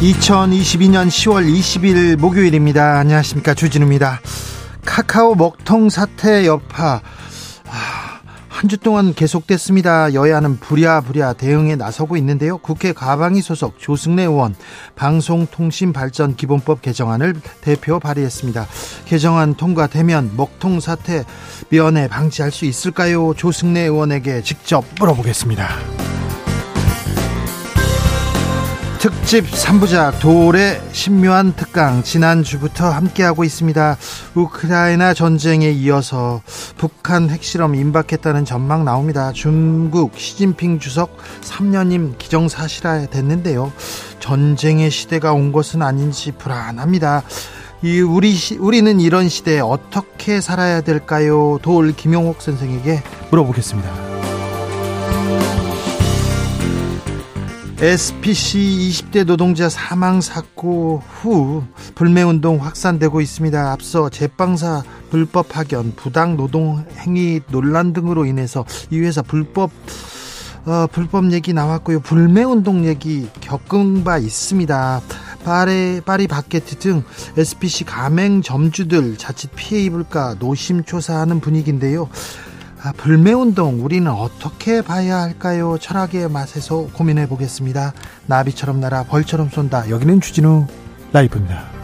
2022년 10월 20일 목요일입니다. 안녕하십니까. 주진우입니다. 카카오 먹통 사태 여파. 한 주 동안 계속됐습니다. 여야는 부랴부랴 대응에 나서고 있는데요. 국회 가방위 소속 조승래 의원 방송통신발전기본법 개정안을 대표 발의했습니다. 개정안 통과되면 먹통 사태 면회 방지할 수 있을까요? 조승래 의원에게 직접 물어보겠습니다. 특집 3부작 돌의 신묘한 특강 지난주부터 함께하고 있습니다. 우크라이나 전쟁에 이어서 북한 핵실험 임박했다는 전망 나옵니다. 중국 시진핑 주석 3년임 기정사실화 됐는데요. 전쟁의 시대가 온 것은 아닌지 불안합니다. 이 우리 우리는 이런 시대에 어떻게 살아야 될까요? 돌 김용옥 선생에게 물어보겠습니다. SPC 20대 노동자 사망 사고 후 불매 운동 확산되고 있습니다. 앞서 제빵사 불법 파견, 부당 노동 행위 논란 등으로 인해서 이 회사 불법 어, 불법 얘기 나왔고요. 불매 운동 얘기 겪은 바 있습니다. 파리, 파리 바게트 등 SPC 가맹 점주들 자칫 피해 입을까 노심초사하는 분위기인데요. 아, 불매운동 우리는 어떻게 봐야 할까요? 철학의 맛에서 고민해 보겠습니다. 나비처럼 날아 벌처럼 쏜다. 여기는 주진우 라이브입니다.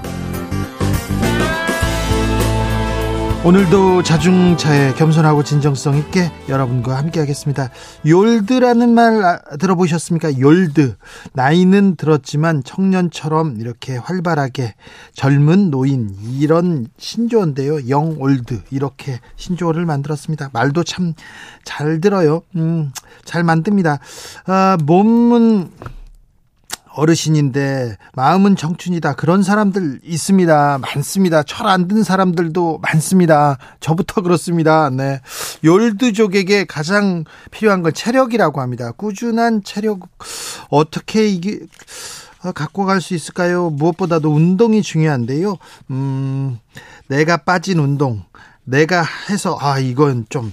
오늘도 자중차에 겸손하고 진정성 있게 여러분과 함께 하겠습니다. 욜드라는 말 아, 들어보셨습니까? 욜드. 나이는 들었지만 청년처럼 이렇게 활발하게 젊은 노인 이런 신조어인데요. 영올드 이렇게 신조어를 만들었습니다. 말도 참 잘 들어요. 음, 잘 만듭니다. 아, 몸은 어르신인데 마음은 청춘이다. 그런 사람들 있습니다. 많습니다. 철 안 든 사람들도 많습니다. 저부터 그렇습니다. 네. 열두족에게 가장 필요한 건 체력이라고 합니다. 꾸준한 체력 어떻게 이게 어, 갖고 갈 수 있을까요? 무엇보다도 운동이 중요한데요. 음, 내가 빠진 운동, 내가 해서 아 이건 좀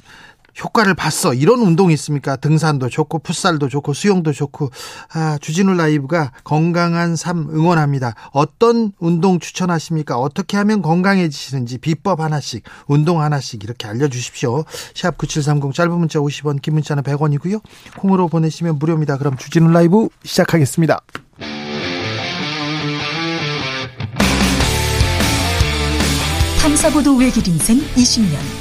효과를 봤어. 이런 운동이 있습니까? 등산도 좋고 풋살도 좋고 수영도 좋고 아, 주진우 라이브가 건강한 삶 응원합니다. 어떤 운동 추천하십니까? 어떻게 하면 건강해지시는지 비법 하나씩, 운동 하나씩 이렇게 알려 주십시오. 샵 9730 짧은 문자 50원, 긴 문자는 100원이고요. 콩으로 보내시면 무료입니다. 그럼 주진우 라이브 시작하겠습니다. 탐사보도 외길 인생 20년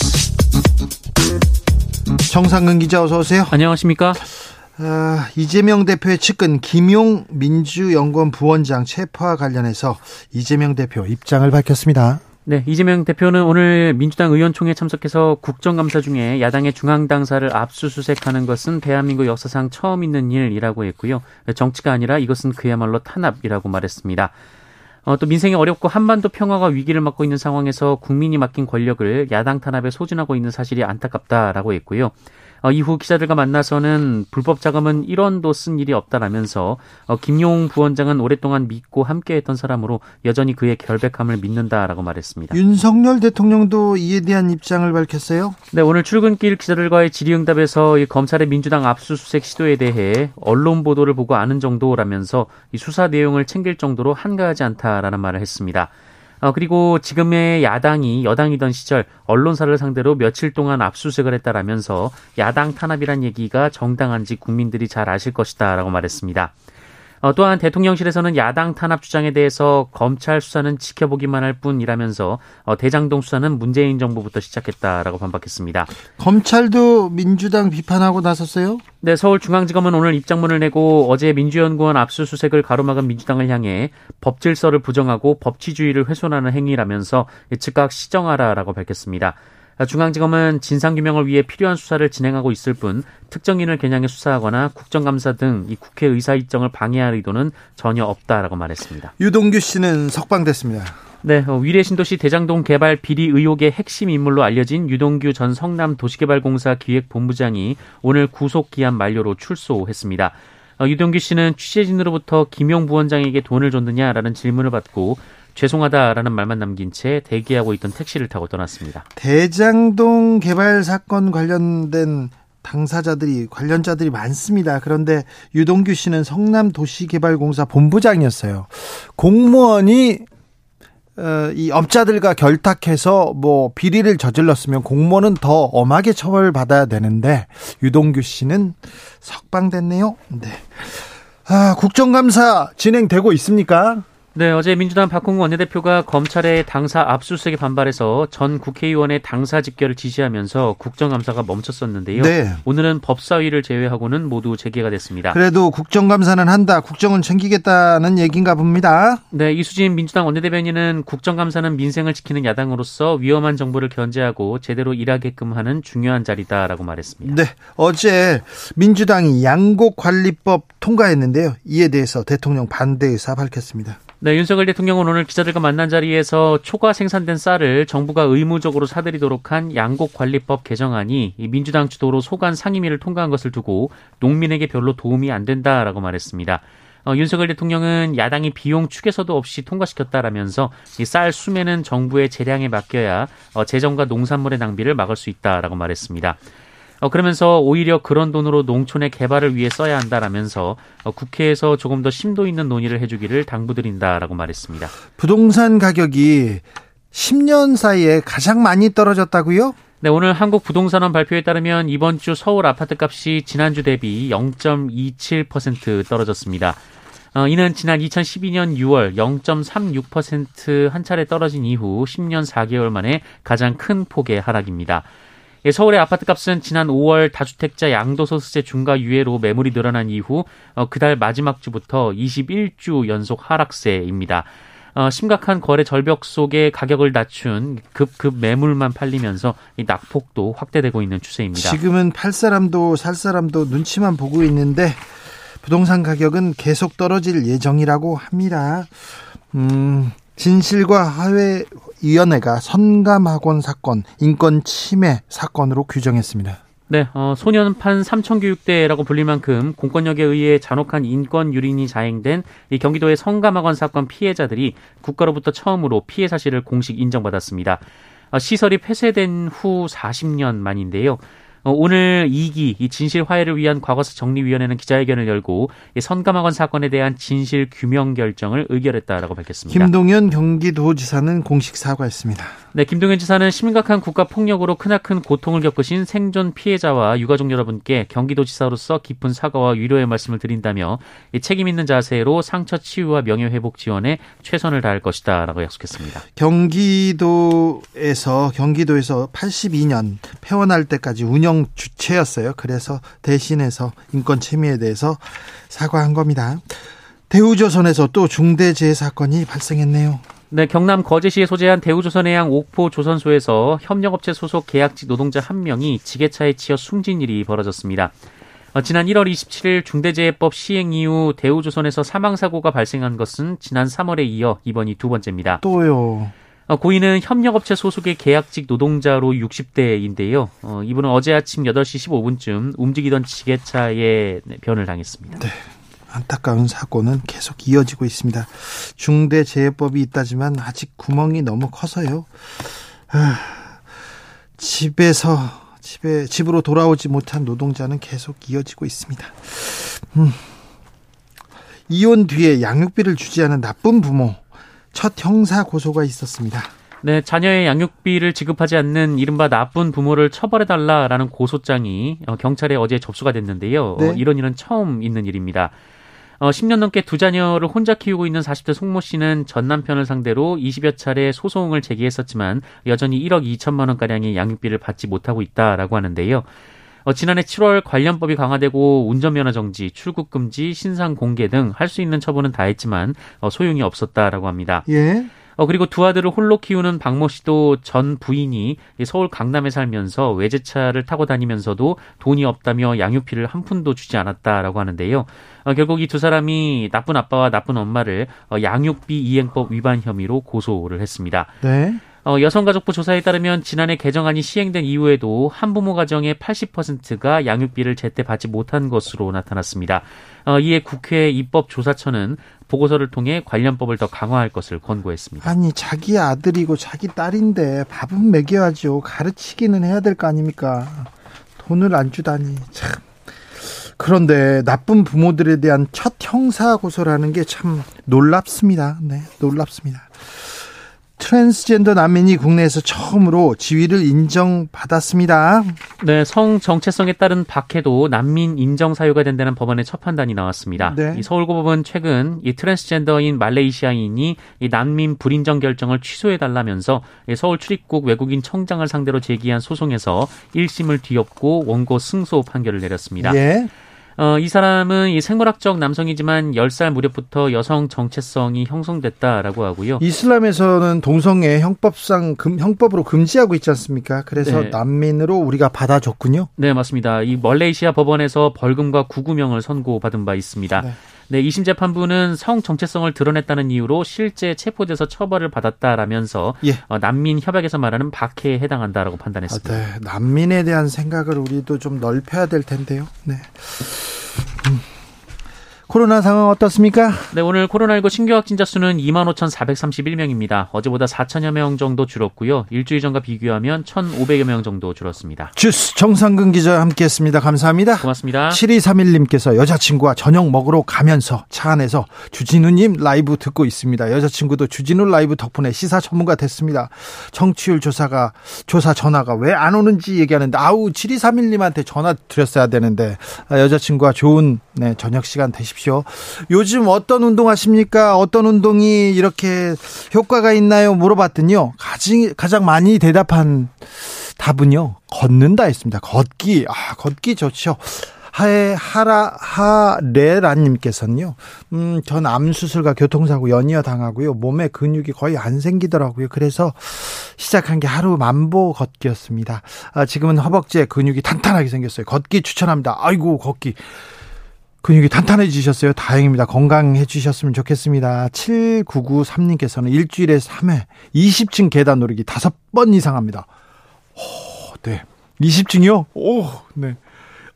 정상근 기자 어서 오세요. 안녕하십니까? 아, 이재명 대표의 측근 김용 민주연구원 부원장 체포와 관련해서 이재명 대표 입장을 밝혔습니다. 네, 이재명 대표는 오늘 민주당 의원총회 참석해서 국정감사 중에 야당의 중앙당사를 압수수색하는 것은 대한민국 역사상 처음 있는 일이라고 했고요. 정치가 아니라 이것은 그야말로 탄압이라고 말했습니다. 어, 또 민생이 어렵고 한반도 평화가 위기를 맞고 있는 상황에서 국민이 맡긴 권력을 야당 탄압에 소진하고 있는 사실이 안타깝다라고 했고요. 어, 이후 기자들과 만나서는 불법 자금은 1원도 쓴 일이 없다라면서 어, 김용 부원장은 오랫동안 믿고 함께했던 사람으로 여전히 그의 결백함을 믿는다라고 말했습니다. 윤석열 대통령도 이에 대한 입장을 밝혔어요. 네, 오늘 출근길 기자들과의 질의응답에서 검찰의 민주당 압수수색 시도에 대해 언론 보도를 보고 아는 정도라면서 이 수사 내용을 챙길 정도로 한가하지 않다라는 말을 했습니다. 어, 그리고 지금의 야당이 여당이던 시절 언론사를 상대로 며칠 동안 압수수색을 했다라면서 야당 탄압이란 얘기가 정당한지 국민들이 잘 아실 것이다라고 말했습니다. 어, 또한 대통령실에서는 야당 탄압 주장에 대해서 검찰 수사는 지켜보기만 할 뿐이라면서 어, 대장동 수사는 문재인 정부부터 시작했다라고 반박했습니다. 검찰도 민주당 비판하고 나섰어요? 네, 서울중앙지검은 오늘 입장문을 내고 어제 민주연구원 압수수색을 가로막은 민주당을 향해 법질서를 부정하고 법치주의를 훼손하는 행위라면서 즉각 시정하라라고 밝혔습니다. 중앙지검은 진상규명을 위해 필요한 수사를 진행하고 있을 뿐 특정인을 겨냥해 수사하거나 국정감사 등 이 국회 의사 일정을 방해할 의도는 전혀 없다라고 말했습니다. 유동규 씨는 석방됐습니다. 네, 어, 위례 신도시 대장동 개발 비리 의혹의 핵심 인물로 알려진 유동규 전 성남 도시개발공사 기획본부장이 오늘 구속 기한 만료로 출소했습니다. 어, 유동규 씨는 취재진으로부터 김용 부원장에게 돈을 줬느냐라는 질문을 받고 죄송하다라는 말만 남긴 채 대기하고 있던 택시를 타고 떠났습니다. 대장동 개발 사건 관련된 당사자들이 관련자들이 많습니다. 그런데 유동규 씨는 성남 도시개발공사 본부장이었어요. 공무원이 어, 이 업자들과 결탁해서 뭐 비리를 저질렀으면 공무원은 더 엄하게 처벌받아야 되는데 유동규 씨는 석방됐네요. 네. 아, 국정감사 진행되고 있습니까? 네, 어제 민주당 박홍구 원내대표가 검찰의 당사 압수수색에 반발해서 전 국회의원의 당사 직결을 지시하면서 국정감사가 멈췄었는데요. 네. 오늘은 법사위를 제외하고는 모두 재개가 됐습니다. 그래도 국정감사는 한다. 국정은 챙기겠다는 얘기인가 봅니다. 네, 이수진 민주당 원내대변인은 국정감사는 민생을 지키는 야당으로서 위험한 정보를 견제하고 제대로 일하게끔 하는 중요한 자리다라고 말했습니다. 네, 어제 민주당이 양곡관리법 통과했는데요. 이에 대해서 대통령 반대 의사 밝혔습니다. 네, 윤석열 대통령은 오늘 기자들과 만난 자리에서 초과 생산된 쌀을 정부가 의무적으로 사들이도록 한 양곡관리법 개정안이 민주당 주도로 소관 상임위를 통과한 것을 두고 농민에게 별로 도움이 안 된다라고 말했습니다. 어, 윤석열 대통령은 야당이 비용 축에서도 없이 통과시켰다라면서 이 쌀 수매는 정부의 재량에 맡겨야 어, 재정과 농산물의 낭비를 막을 수 있다라고 말했습니다. 어, 그러면서 오히려 그런 돈으로 농촌의 개발을 위해 써야 한다라면서 어, 국회에서 조금 더 심도 있는 논의를 해주기를 당부드린다라고 말했습니다. 부동산 가격이 10년 사이에 가장 많이 떨어졌다고요? 네, 오늘 한국 부동산원 발표에 따르면 이번 주 서울 아파트 값이 지난주 대비 0.27% 떨어졌습니다. 어, 이는 지난 2012년 6월 0.36%한 차례 떨어진 이후 10년 4개월 만에 가장 큰 폭의 하락입니다. 예, 서울의 아파트 값은 지난 5월 다주택자 양도소득세 중과 유예로 매물이 늘어난 이후 어, 그달 마지막 주부터 21주 연속 하락세입니다. 어, 심각한 거래 절벽 속에 가격을 낮춘 급급 매물만 팔리면서 이 낙폭도 확대되고 있는 추세입니다. 지금은 팔 사람도 살 사람도 눈치만 보고 있는데 부동산 가격은 계속 떨어질 예정이라고 합니다. 음, 진실과 화해 위원회가 선감학원 사건 인권 침해 사건으로 규정했습니다. 네, 어, 소년판 삼천교육대라고 불릴 만큼 공권력에 의해 잔혹한 인권 유린이 자행된 이 경기도의 성감학원 사건 피해자들이 국가로부터 처음으로 피해 사실을 공식 인정받았습니다. 어, 시설이 폐쇄된 후 40년 만인데요. 어, 오늘 2기 이 진실 화해를 위한 과거사 정리위원회는 기자회견을 열고 선감학원 사건에 대한 진실 규명 결정을 의결했다라고 밝혔습니다. 김동연 경기도지사는 공식 사과했습니다. 네, 김동연 지사는 심각한 국가 폭력으로 크나큰 고통을 겪으신 생존 피해자와 유가족 여러분께 경기도지사로서 깊은 사과와 위로의 말씀을 드린다며 책임 있는 자세로 상처 치유와 명예 회복 지원에 최선을 다할 것이다라고 약속했습니다. 경기도에서 경기도에서 82년 폐원할 때까지 운영 주체였어요. 그래서 대신해서 인권 침해에 대해서 사과한 겁니다. 대우조선에서 또 중대재해 사건이 발생했네요. 네, 경남 거제시에 소재한 대우조선해양 옥포 조선소에서 협력업체 소속 계약직 노동자 한 명이 지게차에 치여 숨진 일이 벌어졌습니다. 어, 지난 1월 27일 중대재해법 시행 이후 대우조선에서 사망사고가 발생한 것은 지난 3월에 이어 이번이 두 번째입니다. 또요. 어, 고인은 협력업체 소속의 계약직 노동자로 60대인데요. 어, 이분은 어제 아침 8시 15분쯤 움직이던 지게차에 변을 당했습니다. 네. 안타까운 사고는 계속 이어지고 있습니다. 중대재해법이 있다지만 아직 구멍이 너무 커서요. 아, 집에서 집에 집으로 돌아오지 못한 노동자는 계속 이어지고 있습니다. 음. 이혼 뒤에 양육비를 주지 않은 나쁜 부모 첫 형사 고소가 있었습니다. 네, 자녀의 양육비를 지급하지 않는 이른바 나쁜 부모를 처벌해달라라는 고소장이 어, 경찰에 어제 접수가 됐는데요. 네. 어, 이런 일은 처음 있는 일입니다. 어, 10년 넘게 두 자녀를 혼자 키우고 있는 40대 송모 씨는 전 남편을 상대로 20여 차례 소송을 제기했었지만 여전히 1억 2천만 원가량의 양육비를 받지 못하고 있다라고 하는데요. 어, 지난해 7월 관련법이 강화되고 운전면허 정지, 출국 금지, 신상 공개 등 할 수 있는 처분은 다 했지만 어, 소용이 없었다라고 합니다. 예. 어, 그리고 두 아들을 홀로 키우는 박모 씨도 전 부인이 서울 강남에 살면서 외제차를 타고 다니면서도 돈이 없다며 양육비를 한 푼도 주지 않았다라고 하는데요. 어, 결국 이 두 사람이 나쁜 아빠와 나쁜 엄마를 어, 양육비 이행법 위반 혐의로 고소를 했습니다. 네. 어, 여성가족부 조사에 따르면 지난해 개정안이 시행된 이후에도 한부모 가정의 80%가 양육비를 제때 받지 못한 것으로 나타났습니다. 어, 이에 국회 입법조사처는 보고서를 통해 관련법을 더 강화할 것을 권고했습니다. 아니 자기 아들이고 자기 딸인데 밥은 먹여야죠. 가르치기는 해야 될 거 아닙니까? 돈을 안 주다니 참. 그런데 나쁜 부모들에 대한 첫 형사 고소라는 게 참 놀랍습니다. 네, 놀랍습니다. 트랜스젠더 난민이 국내에서 처음으로 지위를 인정받았습니다. 네, 성 정체성에 따른 박해도 난민 인정 사유가 된다는 법원의 첫 판단이 나왔습니다. 네. 이 서울고법은 최근 이 트랜스젠더인 말레이시아인이 이 난민 불인정 결정을 취소해 달라면서 서울 출입국 외국인 청장을 상대로 제기한 소송에서 1심을 뒤엎고 원고 승소 판결을 내렸습니다. 예. 어, 이 사람은 이 생물학적 남성이지만 10살 무렵부터 여성 정체성이 형성됐다라고 하고요. 이슬람에서는 동성애 형법상 금, 형법으로 금지하고 있지 않습니까? 그래서 네. 난민으로 우리가 받아줬군요. 네, 맞습니다. 이 멀레이시아 법원에서 벌금과 구구명을 선고받은 바 있습니다. 네. 네, 2심 재판부는 성 정체성을 드러냈다는 이유로 실제 체포돼서 처벌을 받았다라면서 예. 어, 난민 협약에서 말하는 박해에 해당한다라고 판단했습니다. 아, 네, 난민에 대한 생각을 우리도 좀 넓혀야 될 텐데요. 네. 음. 코로나 상황 어떻습니까? 네, 오늘 코로나19 신규 확진자 수는 25,431명입니다. 어제보다 4천여 명 정도 줄었고요. 일주일 전과 비교하면 1,500여 명 정도 줄었습니다. 주스 정상근 기자 함께했습니다. 감사합니다. 고맙습니다. 7231님께서 여자친구와 저녁 먹으러 가면서 차 안에서 주진우님 라이브 듣고 있습니다. 여자친구도 주진우 라이브 덕분에 시사 전문가 됐습니다. 청취율 조사가 조사 전화가 왜 안 오는지 얘기하는데 아우 7231님한테 전화 드렸어야 되는데 아, 여자친구와 좋은 네, 저녁 시간 되십시오. 주십시오. 요즘 어떤 운동 하십니까? 어떤 운동이 이렇게 효과가 있나요? 물어봤더니요. 가장, 가장 많이 대답한 답은요. 걷는다 했습니다. 걷기. 아, 걷기 좋죠. 하에 하라 하레라님께서는요. 음, 전 암 수술과 교통사고 연이어 당하고요. 몸에 근육이 거의 안 생기더라고요. 그래서 시작한 게 하루 만보 걷기였습니다. 아, 지금은 허벅지에 근육이 탄탄하게 생겼어요. 걷기 추천합니다. 아이고 걷기. 근육이 탄탄해지셨어요. 다행입니다. 건강해지셨으면 좋겠습니다. 7993님께서는 일주일에 3회 20층 계단 오르기 5번 이상 합니다. 오, 네. 20층이요? 오, 네.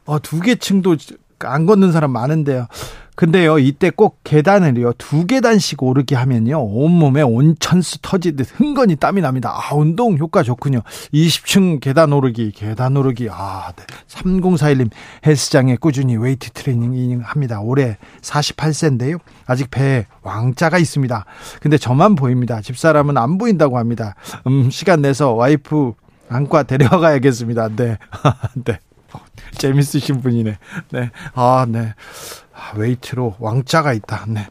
아, 두 개 층도 안 걷는 사람 많은데요. 근데요, 이때 꼭 계단을요, 두 계단씩 오르게 하면요, 온몸에 온천수 터지듯 흥건히 땀이 납니다. 아, 운동 효과 좋군요. 20층 계단 오르기, 계단 오르기. 아, 네. 3041님, 헬스장에 꾸준히 웨이트 트레이닝 합니다. 올해 48세인데요. 아직 배에 왕자가 있습니다. 근데 저만 보입니다. 집사람은 안 보인다고 합니다. 음, 시간 내서 와이프 안과 데려가야겠습니다. 네. 네. 재밌으신 분이네. 네. 아, 네. 아, 웨이트로 왕자가 있다. 네.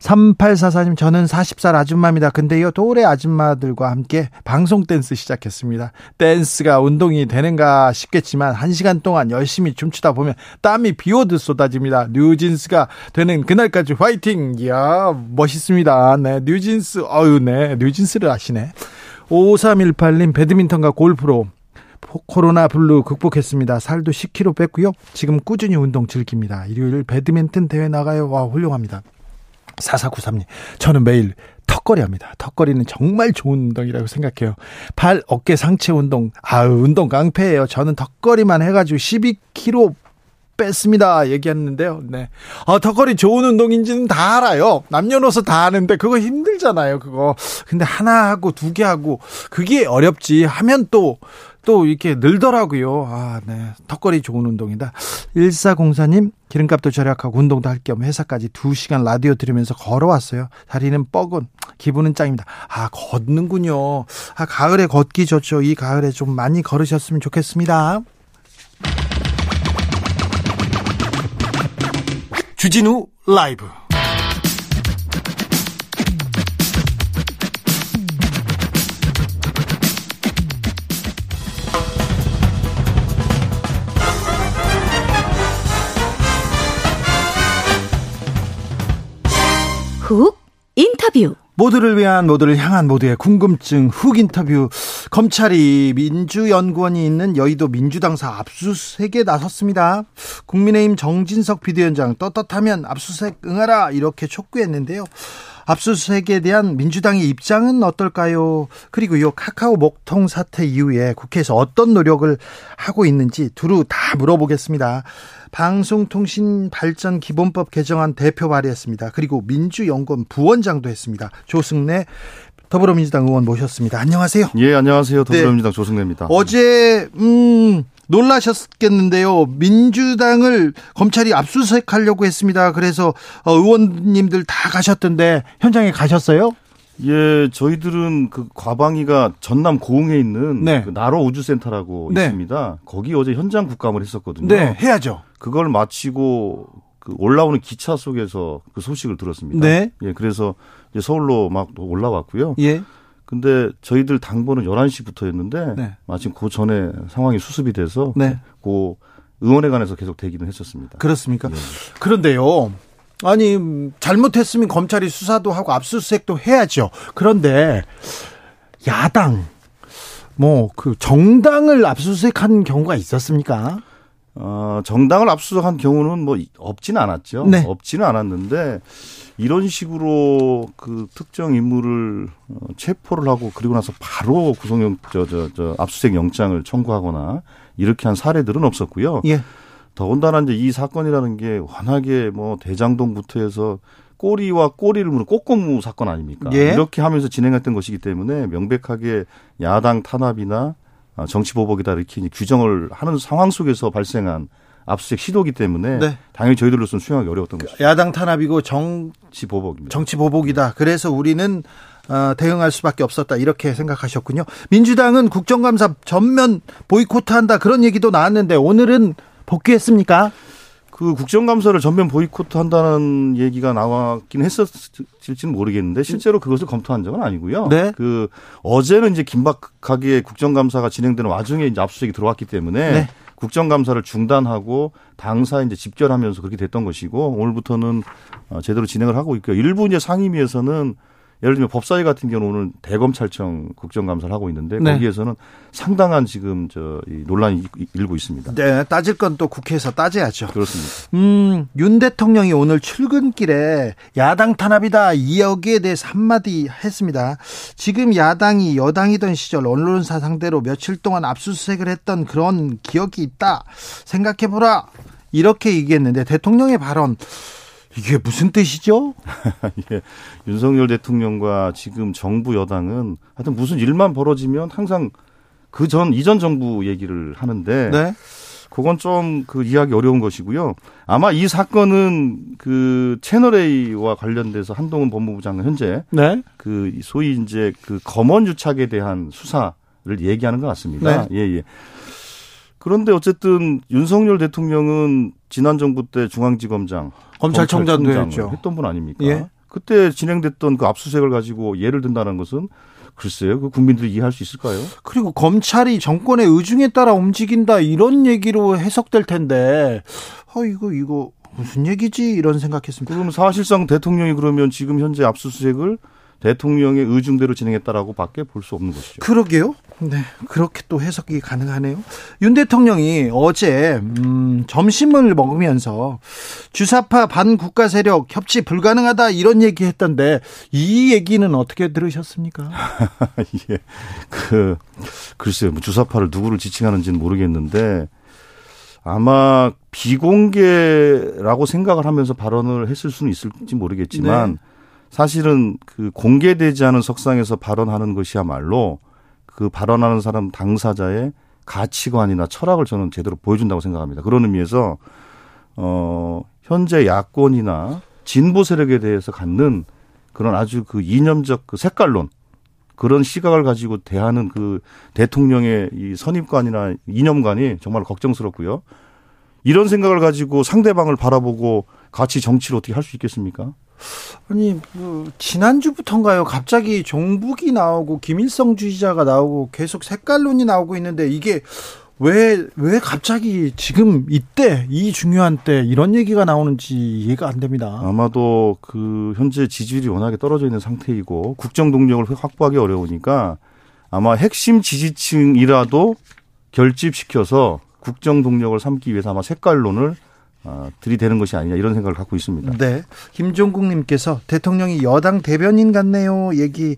3844님, 저는 40살 아줌마입니다. 근데요, 또래 아줌마들과 함께 방송 댄스 시작했습니다. 댄스가 운동이 되는가 싶겠지만, 한 시간 동안 열심히 춤추다 보면 땀이 비 오듯 쏟아집니다. 뉴진스가 되는 그날까지 화이팅! 이야, 멋있습니다. 네, 뉴진스, 어유 네, 뉴진스를 아시네. 5318님, 배드민턴과 골프로 코로나 블루 극복했습니다. 살도 10kg 뺐고요. 지금 꾸준히 운동 즐깁니다. 일요일 배드민턴 대회 나가요. 와, 훌륭합니다. 4493님. 저는 매일 턱걸이 합니다. 턱걸이는 정말 좋은 운동이라고 생각해요. 팔, 어깨, 상체 운동. 아유, 운동 깡패예요. 저는 턱걸이만 해가지고 12kg 뺐습니다. 얘기했는데요. 네. 아, 턱걸이 좋은 운동인지는 다 알아요. 남녀노소 다 아는데 그거 힘들잖아요. 그거. 근데 하나 하고 두 개 하고 그게 어렵지 하면 또 또 이렇게 늘더라고요. 아, 네. 턱걸이 좋은 운동이다. 1404님, 기름값도 절약하고 운동도 할 겸 회사까지 2시간 라디오 들으면서 걸어왔어요. 다리는 뻐근, 기분은 짱입니다. 아, 걷는군요. 아, 가을에 걷기 좋죠. 이 가을에 좀 많이 걸으셨으면 좋겠습니다. 주진우 라이브 훅 인터뷰 모두를 위한 모두를 향한 모두의 궁금증 훅 인터뷰 검찰이 민주연구원이 있는 여의도 민주당사 압수수색에 나섰습니다. 국민의힘 정진석 비대위원장 떳떳하면 압수수색 응하라 이렇게 촉구했는데요. 압수수색에 대한 민주당의 입장은 어떨까요? 그리고요 카카오 목통 사태 이후에 국회에서 어떤 노력을 하고 있는지 두루 다 물어보겠습니다. 방송통신발전 기본법 개정안 대표 발의했습니다. 그리고 민주연구원 부원장도 했습니다. 조승래 더불어민주당 의원 모셨습니다. 안녕하세요. 예, 안녕하세요. 더불어민주당 네. 조승래입니다. 어제 음 놀라셨겠는데요. 민주당을 검찰이 압수수색하려고 했습니다. 그래서 어, 의원님들 다 가셨던데 현장에 가셨어요? 예, 저희들은 그 과방위가 전남 고흥에 있는 네. 그 나로 우주센터라고 네. 있습니다. 거기 어제 현장 국감을 했었거든요. 네, 해야죠. 그걸 마치고 그 올라오는 기차 속에서 그 소식을 들었습니다. 네. 예, 그래서 서울로 막 올라왔고요. 예. 근데 저희들 당번은 11시부터였는데 네. 마침 그 전에 상황이 수습이 돼서 네. 그 의원회관에서 계속 대기는 했었습니다. 그렇습니까? 예. 그런데요. 아니 잘못했으면 검찰이 수사도 하고 압수수색도 해야죠. 그런데 야당 뭐 그 정당을 압수수색한 경우가 있었습니까? 어, 정당을 압수수색한 경우는 뭐 없지는 않았죠. 네. 없지는 않았는데 이런 식으로 그 특정 인물을 어, 체포를 하고 그리고 나서 바로 구속영 저저 저 압수수색 영장을 청구하거나 이렇게 한 사례들은 없었고요. 예. 더군다나 이제 이 사건이라는 게 워낙에 뭐 대장동부터 해서 꼬리와 꼬리를 무는 꽃공무 사건 아닙니까? 예. 이렇게 하면서 진행했던 것이기 때문에 명백하게 야당 탄압이나 정치 보복이다 이렇게 규정을 하는 상황 속에서 발생한 압수수색 시도기 때문에 네. 당연히 저희들로서는 수용하기 어려웠던 것이죠. 야당 탄압이고 정치 보복입니다. 정치 보복이다. 그래서 우리는 어, 대응할 수밖에 없었다 이렇게 생각하셨군요. 민주당은 국정감사 전면 보이콧한다 그런 얘기도 나왔는데 오늘은 복귀했습니까? 그 국정감사를 전면 보이콧 한다는 얘기가 나왔긴 했었을지는 모르겠는데 실제로 그것을 검토한 적은 아니고요. 네. 그 어제는 이제 긴박하게 국정감사가 진행되는 와중에 이제 압수수색이 들어왔기 때문에 네. 국정감사를 중단하고 당사 이제 집결하면서 그렇게 됐던 것이고 오늘부터는 어, 제대로 진행을 하고 있고요. 일부 이제 상임위에서는 예를 들면 법사위 같은 경우는 대검찰청 국정감사를 하고 있는데 네. 거기에서는 상당한 지금 저 논란이 일고 있습니다. 네, 따질 건 또 국회에서 따져야죠. 그렇습니다. 음, 윤 대통령이 오늘 출근길에 야당 탄압이다 이 여기에 대해서 한마디 했습니다. 지금 야당이 여당이던 시절 언론사 상대로 며칠 동안 압수수색을 했던 그런 기억이 있다. 생각해보라. 이렇게 얘기했는데 대통령의 발언 이게 무슨 뜻이죠? 예. 윤석열 대통령과 지금 정부 여당은 하여튼 무슨 일만 벌어지면 항상 그 전 이전 정부 얘기를 하는데 네. 그건 좀 그 이해하기 어려운 것이고요. 아마 이 사건은 그 채널 A와 관련돼서 한동훈 법무부 장관 현재 네. 그 소위 이제 그 검언 유착에 대한 수사를 얘기하는 것 같습니다. 네. 예, 예. 그런데 어쨌든 윤석열 대통령은 지난 정부 때 중앙지검장 검찰청장도 했죠. 했던 분 아닙니까? 예? 그때 진행됐던 그 압수수색을 가지고 예를 든다는 것은 글쎄요, 그 국민들이 이해할 수 있을까요? 그리고 검찰이 정권의 의중에 따라 움직인다 이런 얘기로 해석될 텐데, 어 이거 이거 무슨 얘기지 이런 생각했습니다. 그럼 사실상 대통령이 그러면 지금 현재 압수수색을 대통령의 의중대로 진행했다라고 밖에 볼 수 없는 것이죠. 그러게요. 네, 그렇게 또 해석이 가능하네요. 윤 대통령이 어제 음, 점심을 먹으면서 주사파 반국가 세력 협치 불가능하다 이런 얘기 했던데 이 얘기는 어떻게 들으셨습니까? 예, 그 글쎄요, 뭐 주사파를 누구를 지칭하는지는 모르겠는데 아마 비공개라고 생각을 하면서 발언을 했을 수는 있을지 모르겠지만. 네. 사실은 그 공개되지 않은 석상에서 발언하는 것이야말로 그 발언하는 사람 당사자의 가치관이나 철학을 저는 제대로 보여준다고 생각합니다. 그런 의미에서 어 현재 야권이나 진보 세력에 대해서 갖는 그런 아주 그 이념적 그 색깔론 그런 시각을 가지고 대하는 그 대통령의 이 선입관이나 이념관이 정말 걱정스럽고요. 이런 생각을 가지고 상대방을 바라보고 같이 정치를 어떻게 할 수 있겠습니까? 아니 그 지난주부터인가요? 갑자기 종북이 나오고 김일성 주의자가 나오고 계속 색깔론이 나오고 있는데 이게 왜, 왜 갑자기 지금 이때, 이 중요한 때 이런 얘기가 나오는지 이해가 안 됩니다. 아마도 그 현재 지지율이 워낙에 떨어져 있는 상태이고 국정 동력을 확보하기 어려우니까 아마 핵심 지지층이라도 결집시켜서 국정 동력을 삼기 위해서 아마 색깔론을 아, 들이대는 것이 아니냐 이런 생각을 갖고 있습니다. 네. 김종국님께서 대통령이 여당 대변인 같네요. 얘기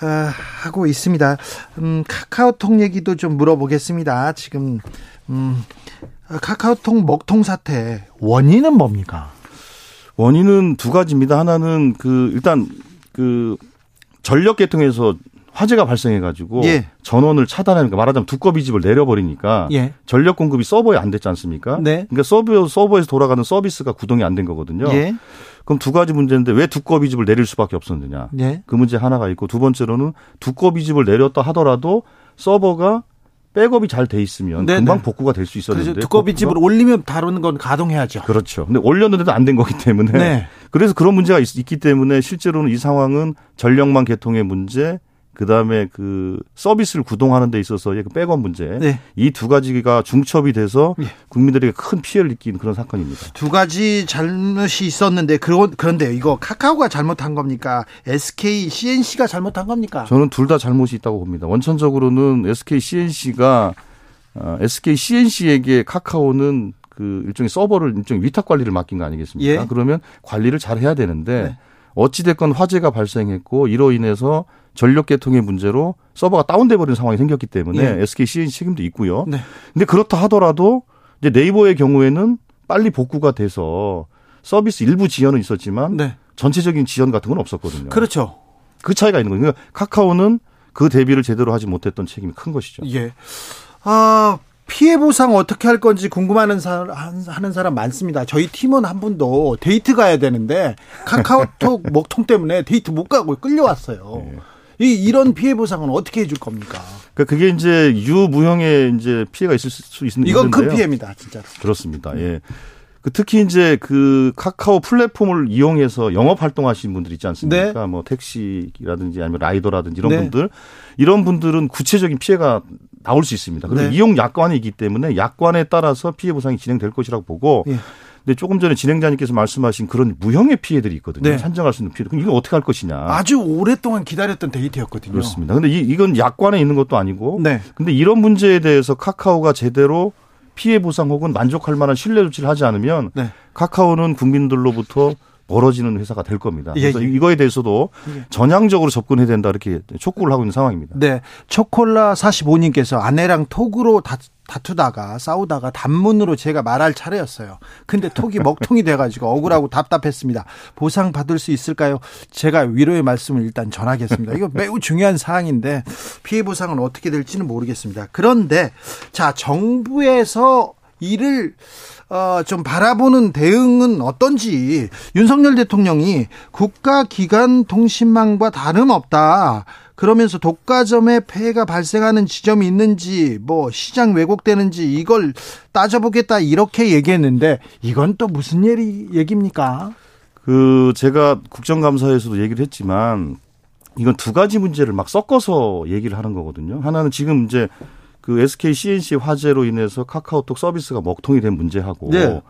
아, 하고 있습니다. 음, 카카오톡 얘기도 좀 물어보겠습니다. 지금 음, 카카오톡 먹통 사태 원인은 뭡니까? 원인은 두 가지입니다. 하나는 그 일단 그 전력 계통에서 화재가 발생해가지고 예. 전원을 차단하니까 말하자면 두꺼비 집을 내려버리니까 예. 전력 공급이 서버에 안 됐지 않습니까? 네. 그러니까 서버 서버에서 돌아가는 서비스가 구동이 안 된 거거든요. 예. 그럼 두 가지 문제인데 왜 두꺼비 집을 내릴 수밖에 없었느냐? 예. 그 문제 하나가 있고 두 번째로는 두꺼비 집을 내렸다 하더라도 서버가 백업이 잘 돼 있으면 네네. 금방 복구가 될 수 있었는데 두꺼비 집을 올리면 다른 건 가동해야죠. 그렇죠. 근데 올렸는데도 안 된 거기 때문에 네. 그래서 그런 문제가 있, 있기 때문에 실제로는 이 상황은 전력망 개통의 문제 그다음에 그 서비스를 구동하는 데 있어서의 그 백업 문제 네. 이두 가지가 중첩이 돼서 예. 국민들에게 큰 피해를 입긴 그런 사건입니다. 두 가지 잘못이 있었는데 그런데 이거 카카오가 잘못한 겁니까? SK CNC가 잘못한 겁니까? 저는 둘 다 잘못이 있다고 봅니다. 원천적으로는 SK CNC가 어, SK CNC에게 카카오는 그 일종의 서버를 일종의 위탁 관리를 맡긴 거 아니겠습니까? 예. 그러면 관리를 잘 해야 되는데 네. 어찌됐건 화재가 발생했고 이로 인해서 전력 계통의 문제로 서버가 다운돼 버리는 상황이 생겼기 때문에 예. SK CN 책임도 있고요. 네. 근데 그렇다 하더라도 이제 네이버의 경우에는 빨리 복구가 돼서 서비스 일부 지연은 있었지만 네. 전체적인 지연 같은 건 없었거든요. 그렇죠. 그 차이가 있는 거예요. 그러니까 카카오는 그 대비를 제대로 하지 못했던 책임이 큰 것이죠. 예. 아, 피해 보상 어떻게 할 건지 궁금하는 사람, 하는 사람 많습니다. 저희 팀원 한 분도 데이트 가야 되는데 카카오톡 먹통 때문에 데이트 못 가고 끌려왔어요. 네. 이 이런 피해 보상은 어떻게 해줄 겁니까? 그러니까 그게 이제 유무형의 이제 피해가 있을 수 있는 이건 큰 피해입니다, 진짜로. 그렇습니다. 예. 그 특히 이제 그 카카오 플랫폼을 이용해서 영업 활동하시는 분들 있지 않습니까? 네. 뭐 택시라든지 아니면 라이더라든지 이런 네. 분들 이런 분들은 구체적인 피해가 나올 수 있습니다. 그리고 네. 이용 약관이 있기 때문에 약관에 따라서 피해 보상이 진행될 것이라고 보고 예. 근데 조금 전에 진행자님께서 말씀하신 그런 무형의 피해들이 있거든요. 네. 산정할 수 있는 피해. 그럼 이거 어떻게 할 것이냐. 아주 오랫동안 기다렸던 데이터였거든요. 그렇습니다. 근데 이, 이건 약관에 있는 것도 아니고. 네. 근데 이런 문제에 대해서 카카오가 제대로 피해 보상 혹은 만족할 만한 신뢰 조치를 하지 않으면 네. 카카오는 국민들로부터 멀어지는 회사가 될 겁니다. 예, 그래서 예. 이거에 대해서도 예. 전향적으로 접근해야 된다 이렇게 촉구를 하고 있는 상황입니다. 네. 초콜라 45님께서 아내랑 톡으로 다, 다투다가 싸우다가 단문으로 제가 말할 차례였어요. 근데 톡이 먹통이 돼가지고 억울하고 답답했습니다. 보상 받을 수 있을까요? 제가 위로의 말씀을 일단 전하겠습니다. 이거 매우 중요한 사항인데 피해 보상은 어떻게 될지는 모르겠습니다. 그런데 자 정부에서 이를 어, 좀 바라보는 대응은 어떤지 윤석열 대통령이 국가기관 통신망과 다름없다. 그러면서 독과점에 폐해가 발생하는 지점이 있는지 뭐 시장 왜곡되는지 이걸 따져보겠다 이렇게 얘기했는데 이건 또 무슨 얘기 얘기입니까? 그 제가 국정감사에서도 얘기를 했지만 이건 두 가지 문제를 막 섞어서 얘기를 하는 거거든요. 하나는 지금 이제 그 SK CNC 화재로 인해서 카카오톡 서비스가 먹통이 된 문제하고 네.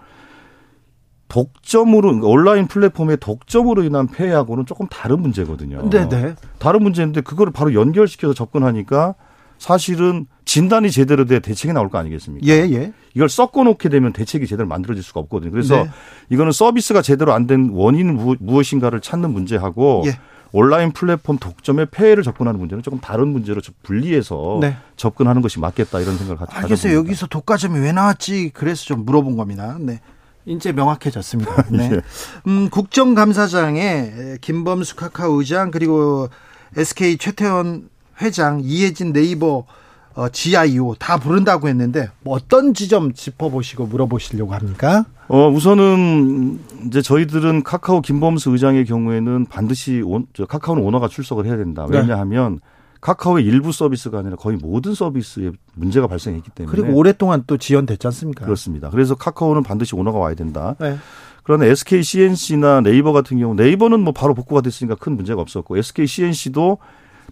독점으로 그러니까 온라인 플랫폼의 독점으로 인한 폐해하고는 조금 다른 문제거든요. 네, 네. 다른 문제인데 그거를 바로 연결시켜서 접근하니까 사실은 진단이 제대로 돼 대책이 나올 거 아니겠습니까? 예, 예. 이걸 섞어 놓게 되면 대책이 제대로 만들어질 수가 없거든요. 그래서 네. 이거는 서비스가 제대로 안 된 원인은 무엇인가를 찾는 문제하고 예. 온라인 플랫폼 독점의 폐해를 접근하는 문제는 조금 다른 문제로 분리해서 네. 접근하는 것이 맞겠다 이런 생각을 가지고 알겠어요. 여기서 독과점이 왜 나왔지? 그래서 좀 물어본 겁니다. 네. 이제 명확해졌습니다. 네. 예. 음, 국정감사장에 김범수 카카오 의장 그리고 SK 최태원 회장 이혜진 네이버 어, GIO 다 부른다고 했는데 뭐 어떤 지점 짚어보시고 물어보시려고 합니까? 어 우선은 이제 저희들은 카카오 김범수 의장의 경우에는 반드시 온, 저 카카오는 오너가 출석을 해야 된다. 네. 왜냐하면 네. 카카오의 일부 서비스가 아니라 거의 모든 서비스에 문제가 발생했기 때문에 그리고 오랫동안 또 지연됐지 않습니까? 그렇습니다. 그래서 카카오는 반드시 오너가 와야 된다. 네. 그러나 SK CNC나 네이버 같은 경우 네이버는 뭐 바로 복구가 됐으니까 큰 문제가 없었고 SK CNC도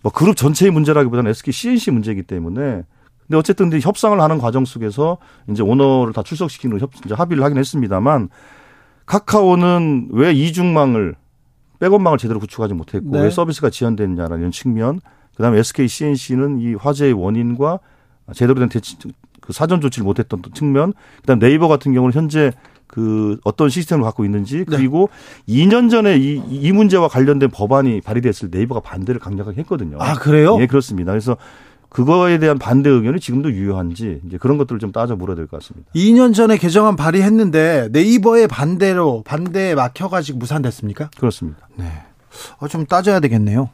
뭐 그룹 전체의 문제라기보다는 SK CNC 문제이기 때문에 근데 어쨌든 협상을 하는 과정 속에서 이제 오너를 다 출석시키는 협, 이제 합의를 하긴 했습니다만 카카오는 왜 이중망을 백업망을 제대로 구축하지 못했고 네. 왜 서비스가 지연됐냐라는 측면 그다음에 SK CNC는 이 화재의 원인과 제대로 된 대치 그 사전 조치를 못했던 측면 그다음 네이버 같은 경우는 현재 그 어떤 시스템을 갖고 있는지 네. 그리고 네. 2년 전에 이, 이 문제와 관련된 법안이 발의됐을 네이버가 반대를 강력하게 했거든요. 아 그래요? 예 그렇습니다. 그래서 그거에 대한 반대 의견이 지금도 유효한지 이제 그런 것들을 좀 따져 물어야 될 것 같습니다. 2년 전에 개정안 발의했는데 네이버의 반대로 반대에 막혀가지고 무산됐습니까? 그렇습니다. 네. 어, 좀 따져야 되겠네요.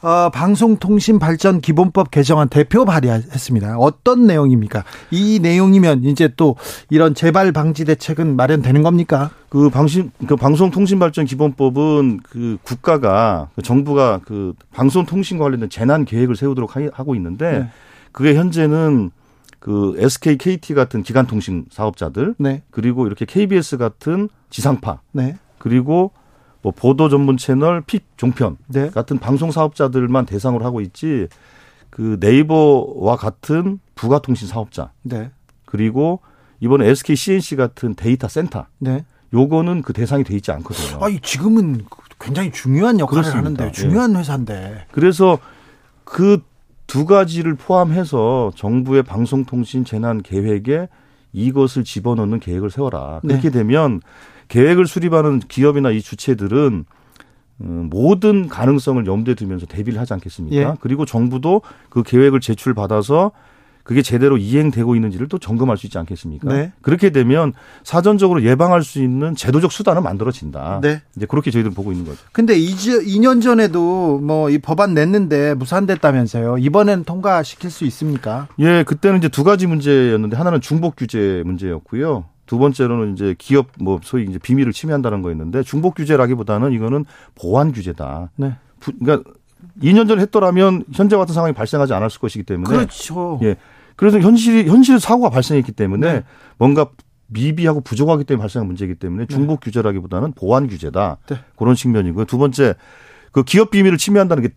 어, 방송통신발전 기본법 개정안 대표 발의했습니다. 어떤 내용입니까? 이 내용이면 이제 또 이런 재발 방지 대책은 마련되는 겁니까? 그 방신 그 방송통신발전 기본법은 그 국가가 그 정부가 그 방송통신과 관련된 재난 계획을 세우도록 하고 있는데 네. 그게 현재는 그 SK, KT 같은 기간통신 사업자들 네. 그리고 이렇게 KBS 같은 지상파 네. 그리고 뭐 보도 전문 채널, 및 종편 네. 같은 방송 사업자들만 대상으로 하고 있지 그 네이버와 같은 부가통신 사업자 네. 그리고 이번에 SK C&C 같은 데이터 센터 네. 요거는 그 대상이 돼 있지 않거든요. 아, 지금은 굉장히 중요한 역할을 그렇습니다. 하는데 중요한 예. 회사인데. 그래서 그 두 가지를 포함해서 정부의 방송통신 재난 계획에 이것을 집어넣는 계획을 세워라. 그렇게 네. 되면 계획을 수립하는 기업이나 이 주체들은 음, 모든 가능성을 염두에 두면서 대비를 하지 않겠습니까? 예. 그리고 정부도 그 계획을 제출받아서 그게 제대로 이행되고 있는지를 또 점검할 수 있지 않겠습니까? 네. 그렇게 되면 사전적으로 예방할 수 있는 제도적 수단은 만들어진다. 네. 이제 그렇게 저희들은 보고 있는 거죠. 근데 2년 전에도 뭐 이 법안 냈는데 무산됐다면서요. 이번엔 통과시킬 수 있습니까? 예, 그때는 이제 두 가지 문제였는데 하나는 중복 규제 문제였고요. 두 번째로는 이제 기업 뭐 소위 이제 비밀을 침해한다는 거였는데 중복 규제라기보다는 이거는 보안 규제다. 네. 부, 그러니까 2년 전에 했더라면 현재 같은 상황이 발생하지 않았을 것이기 때문에 그렇죠. 예. 그래서 현실이 현실 사고가 발생했기 때문에 네. 뭔가 미비하고 부족하기 때문에 발생한 문제이기 때문에 네. 중복 네. 규제라기보다는 보안 규제다. 네. 그런 측면이고요. 두 번째 그 기업 비밀을 침해한다는 게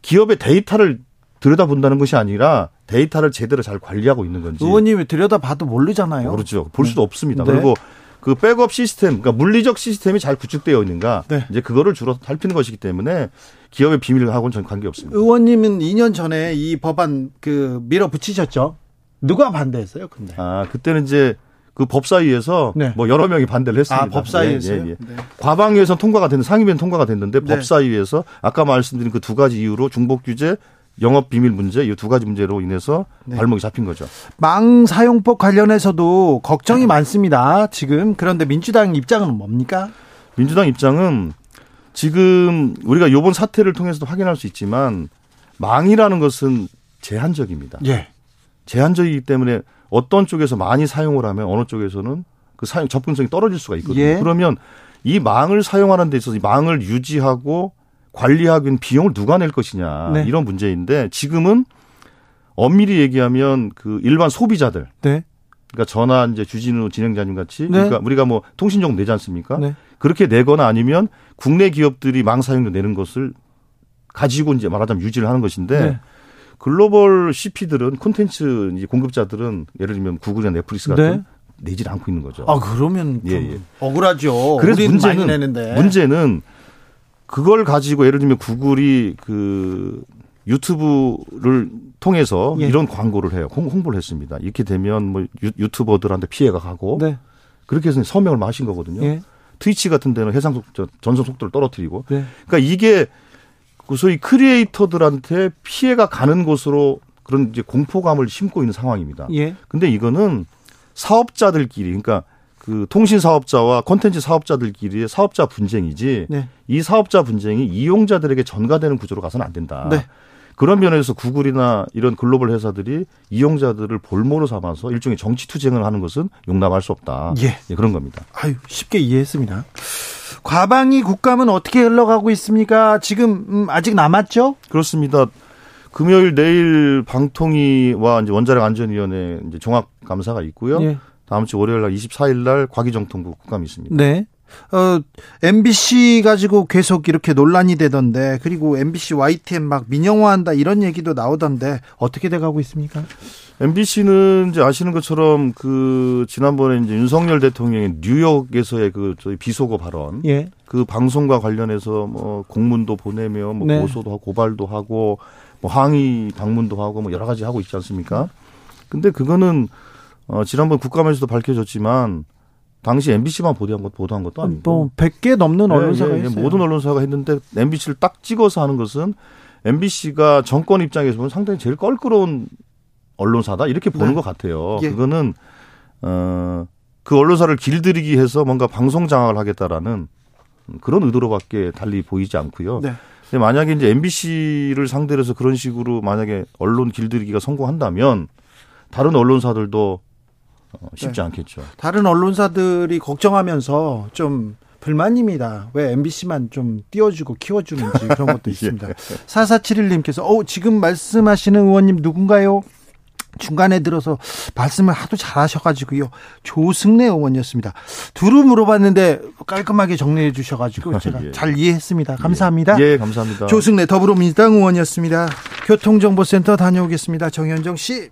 기업의 데이터를 들여다본다는 것이 아니라 데이터를 제대로 잘 관리하고 있는 건지. 의원님이 들여다봐도 모르잖아요. 모르죠. 볼 수도 네. 없습니다. 네. 그리고 그 백업 시스템, 그러니까 물리적 시스템이 잘 구축되어 있는가, 네. 이제 그거를 주로 살피는 것이기 때문에 기업의 비밀하고는 전 관계 없습니다. 의원님은 2년 전에 이 법안 그 밀어붙이셨죠? 누가 반대했어요? 근데 아 그때는 이제 그 법사위에서 네. 뭐 여러 명이 반대를 했습니다. 아, 법사위에서 예, 예, 예. 네. 과방위에서 통과가 됐는데 상임위는 통과가 됐는데 네. 법사위에서 아까 말씀드린 그 두 가지 이유로 중복 규제 영업 비밀 문제 이 두 가지 문제로 인해서 네. 발목이 잡힌 거죠. 망 사용법 관련해서도 걱정이 네. 많습니다. 지금 그런데 민주당 입장은 뭡니까? 민주당 입장은 지금 우리가 요번 사태를 통해서도 확인할 수 있지만 망이라는 것은 제한적입니다. 예. 제한적이기 때문에 어떤 쪽에서 많이 사용을 하면 어느 쪽에서는 그 사용 접근성이 떨어질 수가 있거든요. 예. 그러면 이 망을 사용하는 데 있어서 이 망을 유지하고 관리하기는 비용을 누가 낼 것이냐 네. 이런 문제인데 지금은 엄밀히 얘기하면 그 일반 소비자들 네. 그러니까 전화 이제 주진우 진행자님 같이 네. 그러니까 우리가 뭐 통신요금 내지 않습니까? 네. 그렇게 내거나 아니면 국내 기업들이 망 사용료 내는 것을 가지고 이제 말하자면 유지를 하는 것인데 네. 글로벌 CP들은 콘텐츠 이제 공급자들은 예를 들면 구글이나 넷플릭스 같은 네. 내질 않고 있는 거죠. 아 그러면 예, 예. 억울하죠. 그래서 문제는 문제는 그걸 가지고 예를 들면 구글이 그 유튜브를 통해서 예. 이런 광고를 해요. 홍 보를 했습니다. 이렇게 되면 뭐 유, 튜버들한테 피해가 가고 네. 그렇게 해서 서명을 마신 거거든요. 예. 트위치 같은 데는 해상 속 전송 속도를 떨어뜨리고. 네. 그러니까 이게 그 소위 크리에이터들한테 피해가 가는 곳으로 그런 이제 공포감을 심고 있는 상황입니다. 예. 근데 이거는 사업자들끼리 그러니까 그 통신 사업자와 콘텐츠 사업자들끼리의 사업자 분쟁이지 네. 이 사업자 분쟁이 이용자들에게 전가되는 구조로 가서는 안 된다. 네. 그런 면에서 구글이나 이런 글로벌 회사들이 이용자들을 볼모로 삼아서 일종의 정치 투쟁을 하는 것은 용납할 수 없다. 예. 예 그런 겁니다. 아유, 쉽게 이해했습니다. 과방위 국감은 어떻게 흘러가고 있습니까? 지금 음, 아직 남았죠? 그렇습니다. 금요일 내일 방통위와 이제 원자력 안전위원회 이제 종합 감사가 있고요. 예. 다음 주 월요일 날 24일 날 과기정통부 국감이 있습니다. 네. 어, MBC 가지고 계속 이렇게 논란이 되던데, 그리고 MBC YTN 막 민영화한다 이런 얘기도 나오던데, 어떻게 돼가고 있습니까? MBC는 이제 아시는 것처럼 그 지난번에 이제 윤석열 대통령의 뉴욕에서의 그 저희 비속어 발언, 예. 그 방송과 관련해서 뭐 공문도 보내며 뭐 네. 고소도 하고 고발도 하고 뭐 항의 방문도 하고 뭐 여러 가지 하고 있지 않습니까? 근데 그거는 어 지난번 국감에서도 밝혀졌지만 당시 MBC만 보도한 것 보도한 것도 아니고 뭐 100개 넘는 네, 언론사가 예, 예, 있어요. 모든 언론사가 했는데 MBC를 딱 찍어서 하는 것은 MBC가 정권 입장에서 보면 상당히 제일 껄끄러운 언론사다 이렇게 보는 네. 것 같아요. 예. 그거는 어그 언론사를 길들이기 해서 뭔가 방송 장악을 하겠다라는 그런 의도로밖에 달리 보이지 않고요. 네. 근데 만약에 이제 MBC를 상대로 해서 그런 식으로 만약에 언론 길들이기가 성공한다면 다른 언론사들도 어, 쉽지 네. 않겠죠. 다른 언론사들이 걱정하면서 좀 불만입니다. 왜 MBC만 좀 띄워주고 키워주는지 그런 것도 예. 있습니다. 예. 4471님께서, 어, 지금 말씀하시는 의원님 누군가요? 중간에 들어서 말씀을 하도 잘하셔가지고요. 조승래 의원이었습니다. 두루 물어봤는데 깔끔하게 정리해 주셔가지고 제가 예. 잘 이해했습니다. 감사합니다. 예, 예, 감사합니다. 조승래 더불어민주당 의원이었습니다. 교통정보센터 다녀오겠습니다. 정현정 씨.